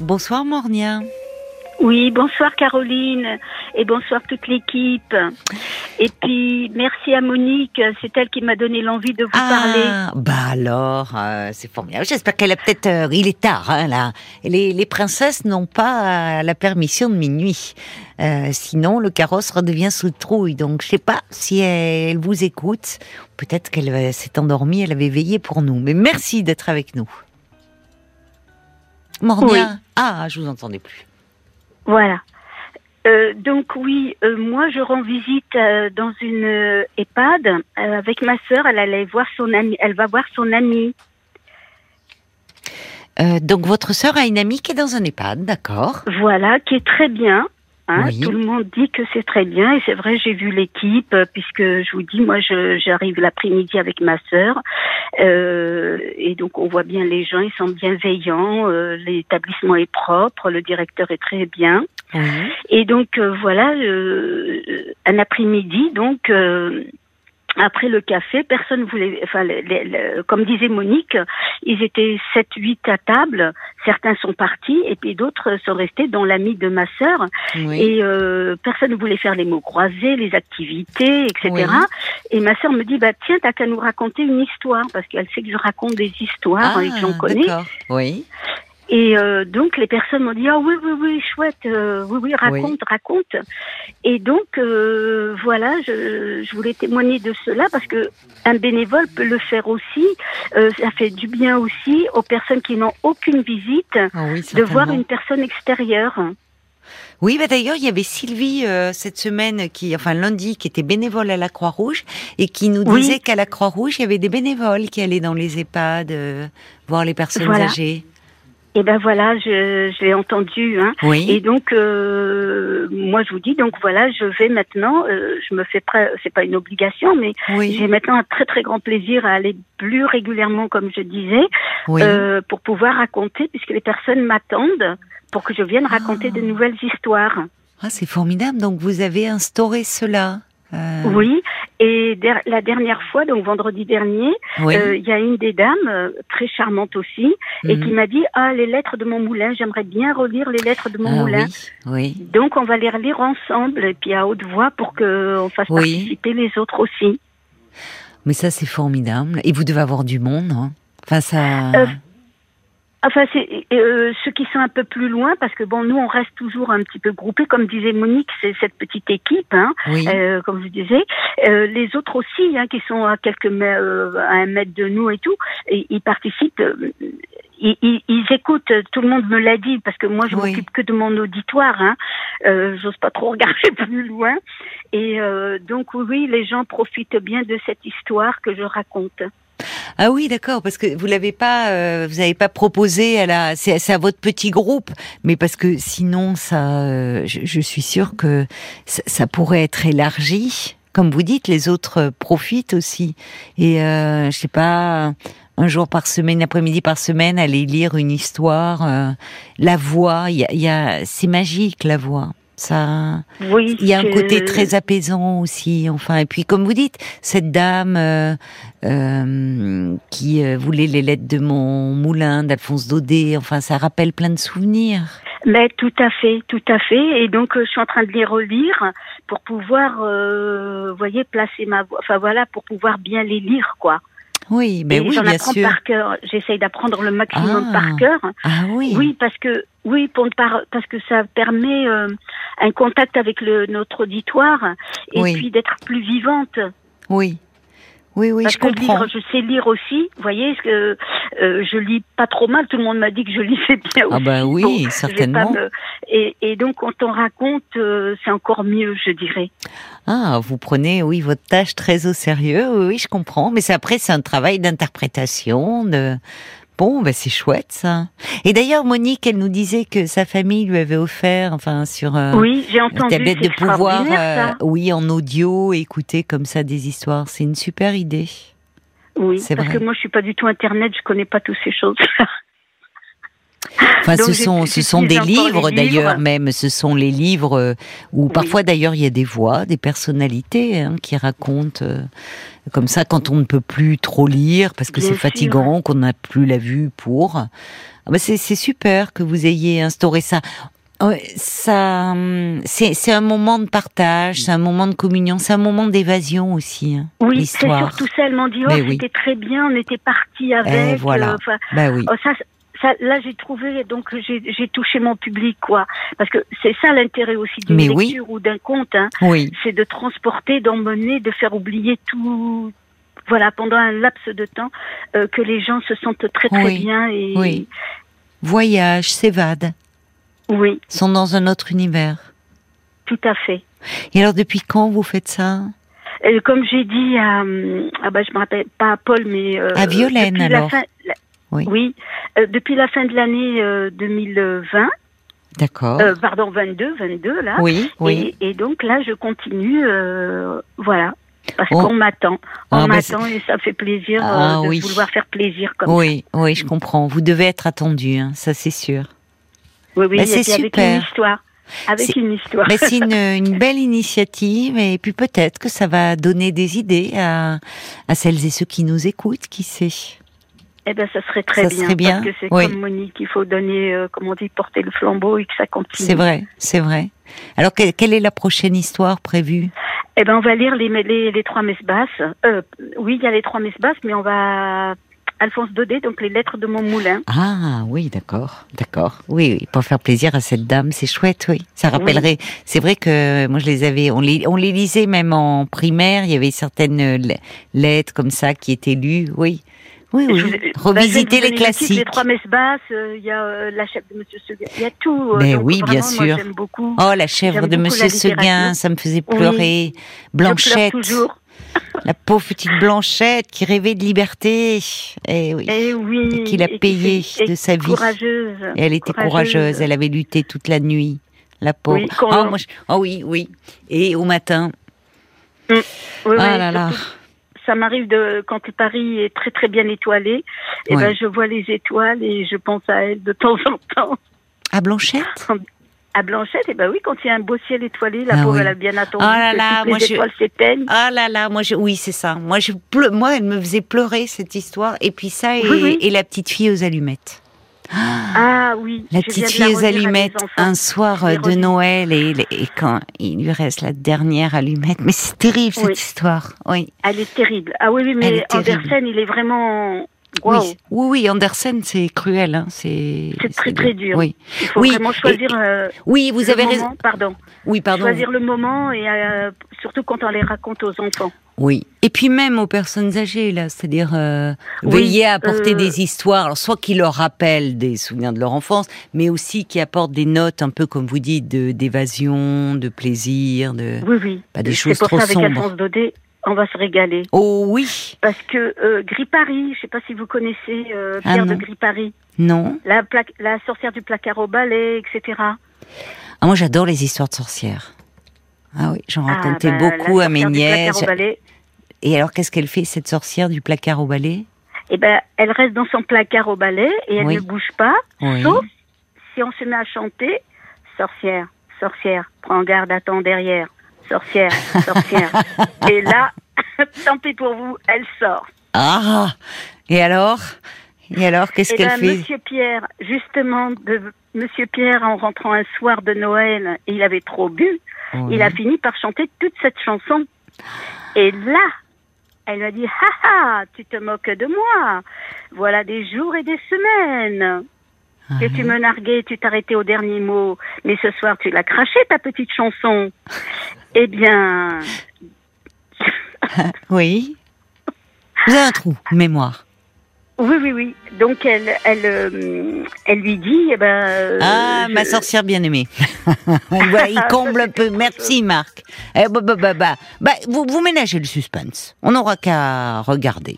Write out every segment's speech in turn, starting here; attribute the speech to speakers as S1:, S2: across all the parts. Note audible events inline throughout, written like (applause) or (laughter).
S1: Bonsoir Mornia.
S2: Oui, bonsoir Caroline et bonsoir toute l'équipe. Et puis merci à Monique, c'est elle qui m'a donné l'envie de vous parler.
S1: Ah, bah alors, euh, c'est formidable. J'espère qu'elle a peut-être. euh, il est tard, hein, là. Les, les princesses n'ont pas euh, la permission de minuit. Euh, sinon, le carrosse redevient sous trouille. Donc, je sais pas si elle vous écoute. Peut-être qu'elle s'est endormie, elle avait veillé pour nous. Mais merci d'être avec nous. Mornia.
S2: Oui.
S1: Ah, je vous entendais plus.
S2: Voilà. Euh, donc oui, euh, moi je rends visite euh, dans une EHPAD avec ma sœur. Elle allait voir son ami. Elle va voir son amie.
S1: Donc, votre sœur a une amie qui est dans un EHPAD, d'accord
S2: Voilà, qui est très bien. Hein,
S1: Oui.
S2: Tout le monde dit que c'est très bien et c'est vrai, j'ai vu l'équipe euh, puisque je vous dis, moi, j'arrive l'après-midi avec ma sœur euh, et donc on voit bien les gens, ils sont bienveillants, euh, l'établissement est propre, le directeur est très bien
S1: Oui.
S2: et donc euh, voilà, euh, un après-midi, donc. Après le café, personne voulait, enfin, les- les- les- comme disait Monique, ils étaient 7-8 à table. Certains sont partis et puis d'autres sont restés, dont l'ami de ma sœur.
S1: Oui.
S2: Et euh, personne ne voulait faire les mots croisés, les activités, etc.
S1: Oui.
S2: Et ma sœur me dit, bah tiens, t'as qu'à nous raconter une histoire, parce qu'elle sait que je raconte des histoires et que j'en connais.
S1: Ah. Oui.
S2: Et euh, donc les personnes m'ont dit, ah oui, oui, oui, chouette, euh, oui, oui, raconte, raconte. Et donc euh, voilà, je, je voulais témoigner de cela parce que un bénévole peut le faire aussi. Euh, ça fait du bien aussi aux personnes qui n'ont aucune visite
S1: Ah oui,
S2: de voir une personne extérieure.
S1: Oui, bah d'ailleurs, il y avait Sylvie euh, cette semaine, qui, enfin lundi, qui était bénévole à la Croix-Rouge et qui nous
S2: Oui.
S1: disait qu'à la Croix-Rouge, il y avait des bénévoles qui allaient dans les EHPAD euh, voir les personnes
S2: Voilà.
S1: âgées.
S2: Et ben voilà, je, je l'ai entendu. Hein.
S1: Oui.
S2: Et donc, euh, moi, je vous dis, donc voilà, je vais maintenant, euh, je me fais prêt, c'est pas une obligation, mais
S1: oui.
S2: j'ai maintenant un très très grand plaisir à aller plus régulièrement, comme je disais,
S1: Oui.
S2: euh, pour pouvoir raconter, puisque les personnes m'attendent pour que je vienne raconter de nouvelles histoires.
S1: Ah, c'est formidable. Donc, vous avez instauré cela. Euh,
S2: Oui, et der- la dernière fois, donc vendredi dernier,
S1: Oui.
S2: euh, il y a une des dames, euh, très charmante aussi, et
S1: Mhm.
S2: qui m'a dit, ah, les lettres de mon moulin, j'aimerais bien relire les lettres de mon
S1: Ah,
S2: moulin.
S1: oui. Oui.
S2: Donc, on va les relire ensemble, et puis à haute voix, pour qu'on fasse participer les autres aussi.
S1: Mais ça, c'est formidable. Et vous devez avoir du monde. Hein. Enfin, ça.
S2: Enfin, c'est euh, ceux qui sont un peu plus loin, parce que bon, nous, on reste toujours un petit peu groupés, comme disait Monique, c'est cette petite équipe, hein,
S1: oui.
S2: euh, comme je disais. Euh, les autres aussi, hein, qui sont à quelques euh, à un mètre de nous et tout, et, ils participent. euh, ils, ils- ils écoutent, tout le monde me l'a dit, parce que moi je
S1: Oui.
S2: m'occupe que de mon auditoire, hein. euh, j'ose pas trop (laughs) regarder plus loin. Et euh, donc oui, les gens profitent bien de cette histoire que je raconte.
S1: Ah oui, d'accord, parce que vous l'avez pas, euh, vous n'avez pas proposé à la, c'est à votre petit groupe, mais parce que sinon ça, euh, je, je suis sûre que ça, pourrait être élargi. Comme vous dites, les autres profitent aussi. Et euh, je sais pas, un jour par semaine, après-midi par semaine, aller lire une histoire, euh, la voix, il y a, y a- c'est magique la voix. Ça,
S2: Oui,
S1: il y a un côté très apaisant aussi, enfin. Et puis, comme vous dites, cette dame euh, euh, qui euh, voulait les lettres de mon moulin, d'Alphonse Daudet, enfin, ça rappelle plein de souvenirs.
S2: Mais tout à fait, tout à fait. Et donc, euh, je suis en train de les relire pour pouvoir, euh, vous voyez, placer ma voix. Enfin voilà, pour pouvoir bien les lire, quoi.
S1: Oui, mais
S2: Et
S1: oui,
S2: j'en
S1: bien
S2: apprends
S1: sûr.
S2: par cœur. J'essaye d'apprendre le maximum
S1: Ah.
S2: par cœur.
S1: Ah oui.
S2: Oui, parce que oui, pour ne pas, parce que ça permet euh, un contact avec le, notre auditoire et
S1: Oui.
S2: puis d'être plus vivante.
S1: Oui. Oui, oui,
S2: parce
S1: je
S2: que
S1: comprends.
S2: lire, je sais lire aussi. Vous voyez, euh, je lis pas trop mal. Tout le monde m'a dit que je (laughs) lisais bien
S1: Ah bah oui, certainement.
S2: me- Et, et donc, quand on raconte, euh, c'est encore mieux, je dirais.
S1: Ah, vous prenez, oui, votre tâche très au sérieux. Oui, oui, je comprends. Mais après, c'est un travail d'interprétation, de. Bon, ben c'est chouette ça. Et d'ailleurs, Monique, elle nous disait que sa famille lui avait offert, enfin, sur euh,
S2: oui, j'ai entendu.
S1: tablette de pouvoir, euh, oui, en audio, écouter comme ça des histoires. C'est une super idée.
S2: Oui,
S1: c'est
S2: parce
S1: vrai.
S2: que moi, je suis pas du tout internet. Je connais pas toutes ces choses.
S1: Enfin,
S2: Donc,
S1: ce sont, ce sont des livres d'ailleurs, même. Ce sont les livres euh, où
S2: Oui.
S1: parfois d'ailleurs il y a des voix, des personnalités hein, qui racontent euh, comme ça quand on ne peut plus trop lire parce que c'est fatigant, qu'on n'a plus la vue pour. Ah bah, c'est super que vous ayez instauré ça. Ça, c'est un moment de partage, c'est un moment de communion, c'est un moment d'évasion aussi. Hein,
S2: oui, c'est surtout ça. Elle m'a dit, oh, c'était très bien, on était partis avec.
S1: Eh, voilà.
S2: Euh,
S1: bah oui.
S2: Oh, ça, ça, là, j'ai trouvé, donc j'ai touché mon public, quoi. Parce que c'est ça l'intérêt aussi d'une lecture ou d'un conte. Hein.
S1: Oui.
S2: C'est de transporter, d'emmener, de faire oublier tout, voilà, pendant un laps de temps, euh, que les gens se sentent très très bien et.
S1: Oui. Voyage, s'évade
S2: oui.
S1: sont dans un autre univers.
S2: Tout à fait.
S1: Et alors, depuis quand vous faites ça?
S2: Euh, Comme j'ai dit à, euh, ah bah, je me rappelle pas à Paul, mais
S1: euh, à Violaine alors.
S2: Oui. oui depuis la fin de l'année 2020.
S1: D'accord.
S2: pardon, 22, 22 là.
S1: Oui, oui.
S2: Et, donc là, je continue, voilà. Parce oh. qu'on m'attend. On ah, bah, m'attend et ça fait plaisir ah de vouloir faire plaisir comme
S1: oui, ça. Oui, je comprends. Vous devez être attendu, hein, ça c'est sûr.
S2: Oui, oui, bah, c'est super. Avec une histoire. Avec une histoire.
S1: Mais c'est (laughs) une, belle initiative et puis peut-être que ça va donner des idées à, à celles et ceux qui nous écoutent, qui sait.
S2: Eh bien, ça serait très
S1: bien,
S2: bien, Parce que c'est comme Monique, il faut donner, euh, comment on dit, porter le flambeau et que ça continue.
S1: C'est vrai, c'est vrai. Alors, quelle est la prochaine histoire prévue?
S2: Eh ben, on va lire les, les, les trois messes basses. Euh, oui, il y a les trois messes basses, mais on va Alphonse Daudet, donc les lettres de mon moulin.
S1: Ah oui, d'accord, d'accord. Oui, oui, pour faire plaisir à cette dame, c'est chouette, oui. Ça rappellerait. C'est vrai que moi je les avais, on les, on les lisait même en primaire. Il y avait certaines lettres comme ça qui étaient lues, oui. Oui, oui. Revisiter les classiques.
S2: Les trois messes basses, euh, il y a euh, la chèvre de Monsieur Seguin, il y a tout.
S1: Euh, Mais oui, bien sûr. beaucoup. Oh, la chèvre de Monsieur Seguin, ça me faisait pleurer. Blanchette. Je toujours. (laughs) La pauvre petite Blanchette qui rêvait de liberté. Et eh oui.
S2: Et eh oui.
S1: Qu'il a payé de sa vie.
S2: Courageuse.
S1: Et elle était courageuse. Elle avait lutté toute la nuit. La pauvre. Oui, oh, oh, oui, oui. Et au matin.
S2: Mm. ah là là. Ça m'arrive de quand Paris est très très bien étoilé, et eh ben je vois les étoiles et je pense à elle de temps en temps.
S1: À Blanchette?
S2: À Blanchette, et eh ben oui, quand il y a un beau ciel étoilé, la ah pauvre, elle a bien attendu oh là là, les étoiles s'éteignent.
S1: Ah là là, moi, je... oui, c'est ça. Moi, je moi, elle me faisait pleurer cette histoire. Et puis ça, et, la petite fille aux allumettes.
S2: Ah oui.
S1: La petite fille aux allumettes, un soir de Noël, et, et, quand il lui reste la dernière allumette. Mais c'est terrible cette histoire. Oui.
S2: Elle est terrible. Ah oui, oui, mais Andersen, il est vraiment
S1: oui. oui, Andersen, c'est cruel. Hein. C'est
S2: très très dur.
S1: Oui.
S2: Il faut vraiment choisir. Euh,
S1: oui, vous avez raison.
S2: Pardon.
S1: Oui, pardon.
S2: Choisir le moment et euh, surtout quand on les raconte aux enfants.
S1: Oui. Et puis même aux personnes âgées, là, c'est-à-dire euh, veiller à apporter des histoires, alors, soit qui leur rappellent des souvenirs de leur enfance, mais aussi qui apportent des notes un peu, comme vous dites, d'évasion, de, plaisir, de
S2: oui, oui.
S1: pas des choses trop sombres
S2: on va se régaler.
S1: Oh oui.
S2: Parce que euh, Gris Paris, je sais pas si vous connaissez euh, ah Pierre de Gris Paris.
S1: Non.
S2: La, la sorcière du placard au balai, etc.
S1: Ah, moi j'adore les histoires de sorcières. Ah oui, j'en ah, racontais bah, beaucoup à mes nièces. Et alors qu'est-ce qu'elle fait cette sorcière du placard au balai?
S2: Eh ben, elle reste dans son placard au balai et elle ne bouge pas, sauf si on se met à chanter sorcière, sorcière, prends garde à ton derrière sorcière, sorcière. (laughs) et là, (laughs) tant pis pour vous, elle sort.
S1: Ah! Et alors? Et alors, qu'est-ce qu'elle ben, fait?
S2: Monsieur Pierre, justement, de Monsieur Pierre, en rentrant un soir de Noël, il avait trop bu, il a fini par chanter toute cette chanson. Et là, elle m'a dit, ha ha, tu te moques de moi. Voilà des jours et des semaines que tu me narguais, tu t'arrêtais au dernier mot, mais ce soir tu l'as craché ta petite chanson. Eh bien. (laughs)
S1: oui. Vous avez un trou, mémoire.
S2: Oui, oui, oui. Donc elle, elle, euh, elle lui dit, eh ben. Euh,
S1: ah, ma sorcière bien aimée. (laughs) il comble un peu. Merci, Marc. Eh, bah, bah, bah, bah, bah, vous, vous ménagez le suspense. On n'aura qu'à regarder.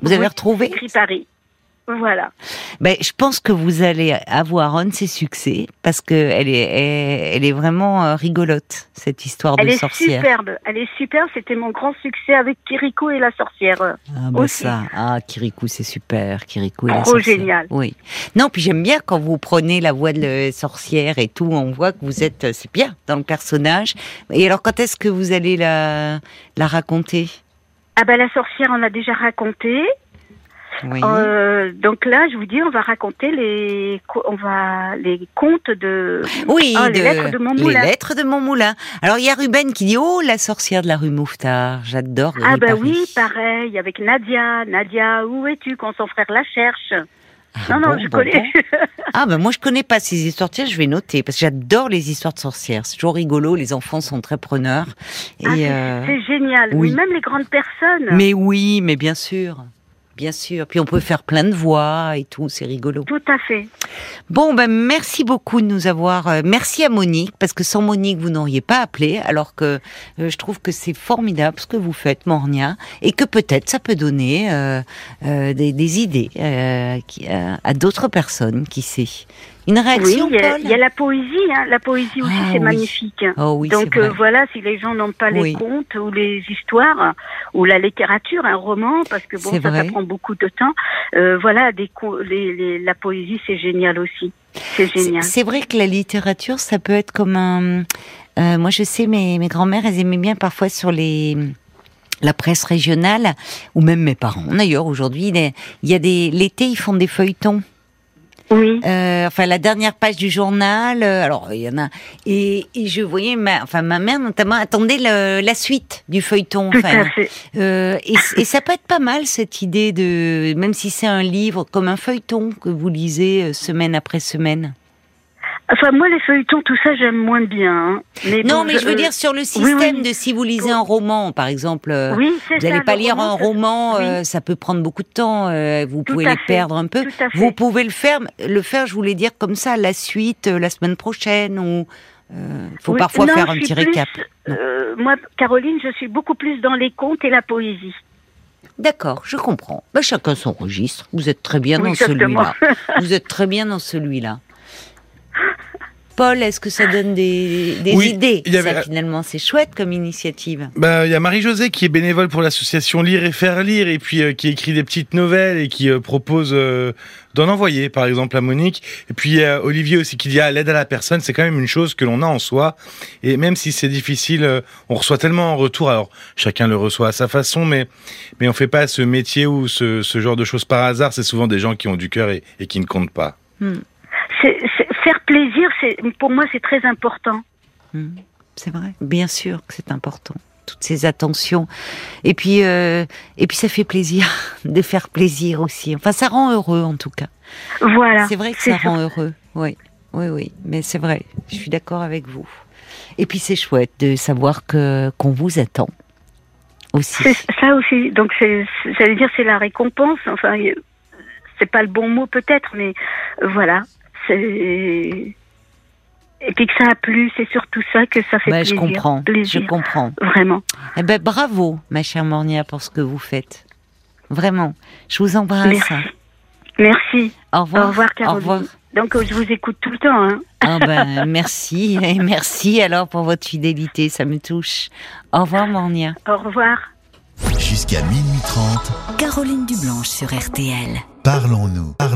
S1: Vous avez retrouvé
S2: Paris. Voilà.
S1: Ben, je pense que vous allez avoir un de ses succès parce que elle est, elle, est vraiment euh, rigolote cette histoire
S2: de
S1: sorcière.
S2: Elle est superbe. Elle est superbe. C'était mon grand succès avec Kirikou et la sorcière.
S1: Ah ben ça, ah Kirikou c'est super. Kirikou et
S2: la
S1: sorcière.
S2: génial.
S1: Oui. Non, puis j'aime bien quand vous prenez la voix de la sorcière et tout. On voit que vous êtes, c'est bien dans le personnage. Et alors, quand est-ce que vous allez la, la raconter?
S2: Ah ben la sorcière, on l'a déjà raconté. Euh, donc là, je vous dis, on va raconter les, on va les contes de,
S1: oui, ah, les lettres de mon moulin. Les lettres de mon moulin. Alors il y a Ruben qui dit, oh la sorcière de la rue Mouffetard, j'adore.
S2: Ah bah oui, pareil, avec Nadia. Nadia, où es-tu quand son frère la cherche?
S1: Ah non, non, je connais. ah, ben moi, je connais pas ces histoires de sorcières, je vais noter, parce que j'adore les histoires de sorcières. C'est toujours rigolo, les enfants sont très preneurs.
S2: Et, ah, euh, c'est génial, oui. même les grandes personnes.
S1: Mais oui, mais bien sûr. Bien sûr. Puis on peut faire plein de voix et tout, c'est rigolo.
S2: Tout à fait.
S1: Bon, ben merci beaucoup de nous avoir. Euh, merci à Monique parce que sans Monique vous n'auriez pas appelé. Alors que euh, je trouve que c'est formidable ce que vous faites, Mornia, et que peut-être ça peut donner euh, des, idées à d'autres personnes, qui sait. Une réaction,
S2: oui, il y, a la poésie, hein. la poésie aussi ah c'est magnifique.
S1: Oh
S2: Donc euh, voilà, si les gens n'ont pas les contes ou les histoires ou la littérature, un roman, parce que bon ça, ça, prend beaucoup de temps. Euh, voilà, des les, la poésie c'est génial aussi. C'est génial.
S1: C'est vrai que la littérature ça peut être comme un. Euh, moi je sais mes mes grand-mères elles aimaient bien parfois sur les la presse régionale ou même mes parents d'ailleurs aujourd'hui il y a des l'été ils font des feuilletons
S2: oui.
S1: Euh, enfin, la dernière page du journal. Euh, alors, il y en a. Et, et, je voyais, ma, enfin, ma mère notamment attendait le, la suite du feuilleton.
S2: Tout à fait.
S1: Euh, et, et, ça peut être pas mal cette idée de, même si c'est un livre comme un feuilleton que vous lisez euh, semaine après semaine.
S2: Enfin, moi, les feuilletons, tout ça, j'aime moins bien. Hein.
S1: Mais non, mais je veux dire sur le système de si vous lisez un roman, par exemple, euh, vous n'allez pas lire un roman, euh, ça peut prendre beaucoup de temps, euh, vous pouvez les perdre un peu. Vous pouvez le faire, le faire, je voulais dire comme ça, la suite, la semaine prochaine, ou il faut parfois faire un petit récap.
S2: moi, Caroline, je suis beaucoup plus dans les contes et la poésie.
S1: D'accord, je comprends. Bah, chacun son registre. Vous êtes très bien dans celui-là. (laughs) vous êtes très bien dans celui-là. Paul, est-ce que ça donne des, idées ça, Finalement, c'est chouette comme initiative.
S3: Bah, il y a Marie-Josée qui est bénévole pour l'association Lire et Faire Lire, et puis euh, qui écrit des petites nouvelles et qui euh, propose euh, d'en envoyer, par exemple, à Monique. Et puis Olivier aussi qui dit à ah, l'aide à la personne, c'est quand même une chose que l'on a en soi. Et même si c'est difficile, on reçoit tellement en retour. Alors, chacun le reçoit à sa façon, mais mais on fait pas ce métier ou ce, genre de choses par hasard. C'est souvent des gens qui ont du cœur et, qui ne comptent pas.
S2: Hmm. Plaisir, c'est pour moi c'est très important.
S1: Hmm. c'est vrai, bien sûr que c'est important. Toutes ces attentions, et puis euh, et puis ça fait plaisir (laughs) de faire plaisir aussi. Enfin, ça rend heureux en tout cas.
S2: Voilà.
S1: C'est vrai que ça rend heureux. Oui, oui, oui. Mais c'est vrai. Je suis d'accord avec vous. Et puis c'est chouette de savoir que qu'on vous attend aussi.
S2: Ça aussi. Donc c'est, j'allais dire, c'est la récompense. Enfin, c'est pas le bon mot peut-être, mais voilà et puis que ça a plu, c'est surtout ça que ça fait
S1: bah,
S2: plaisir.
S1: Je comprends, je comprends.
S2: Vraiment.
S1: Eh ben, bravo, ma chère Mornia, pour ce que vous faites. Vraiment. Je vous embrasse.
S2: Merci. Merci.
S1: Au revoir.
S2: Au revoir, Caroline. Au revoir. Donc, je vous écoute tout le temps. Hein.
S1: Ah ben, merci. Et merci alors pour votre fidélité, ça me touche. Au revoir, Mornia.
S2: Au revoir.
S4: Jusqu'à minuit 30. Caroline Dublanche sur RTL. Parlons-nous. Parlons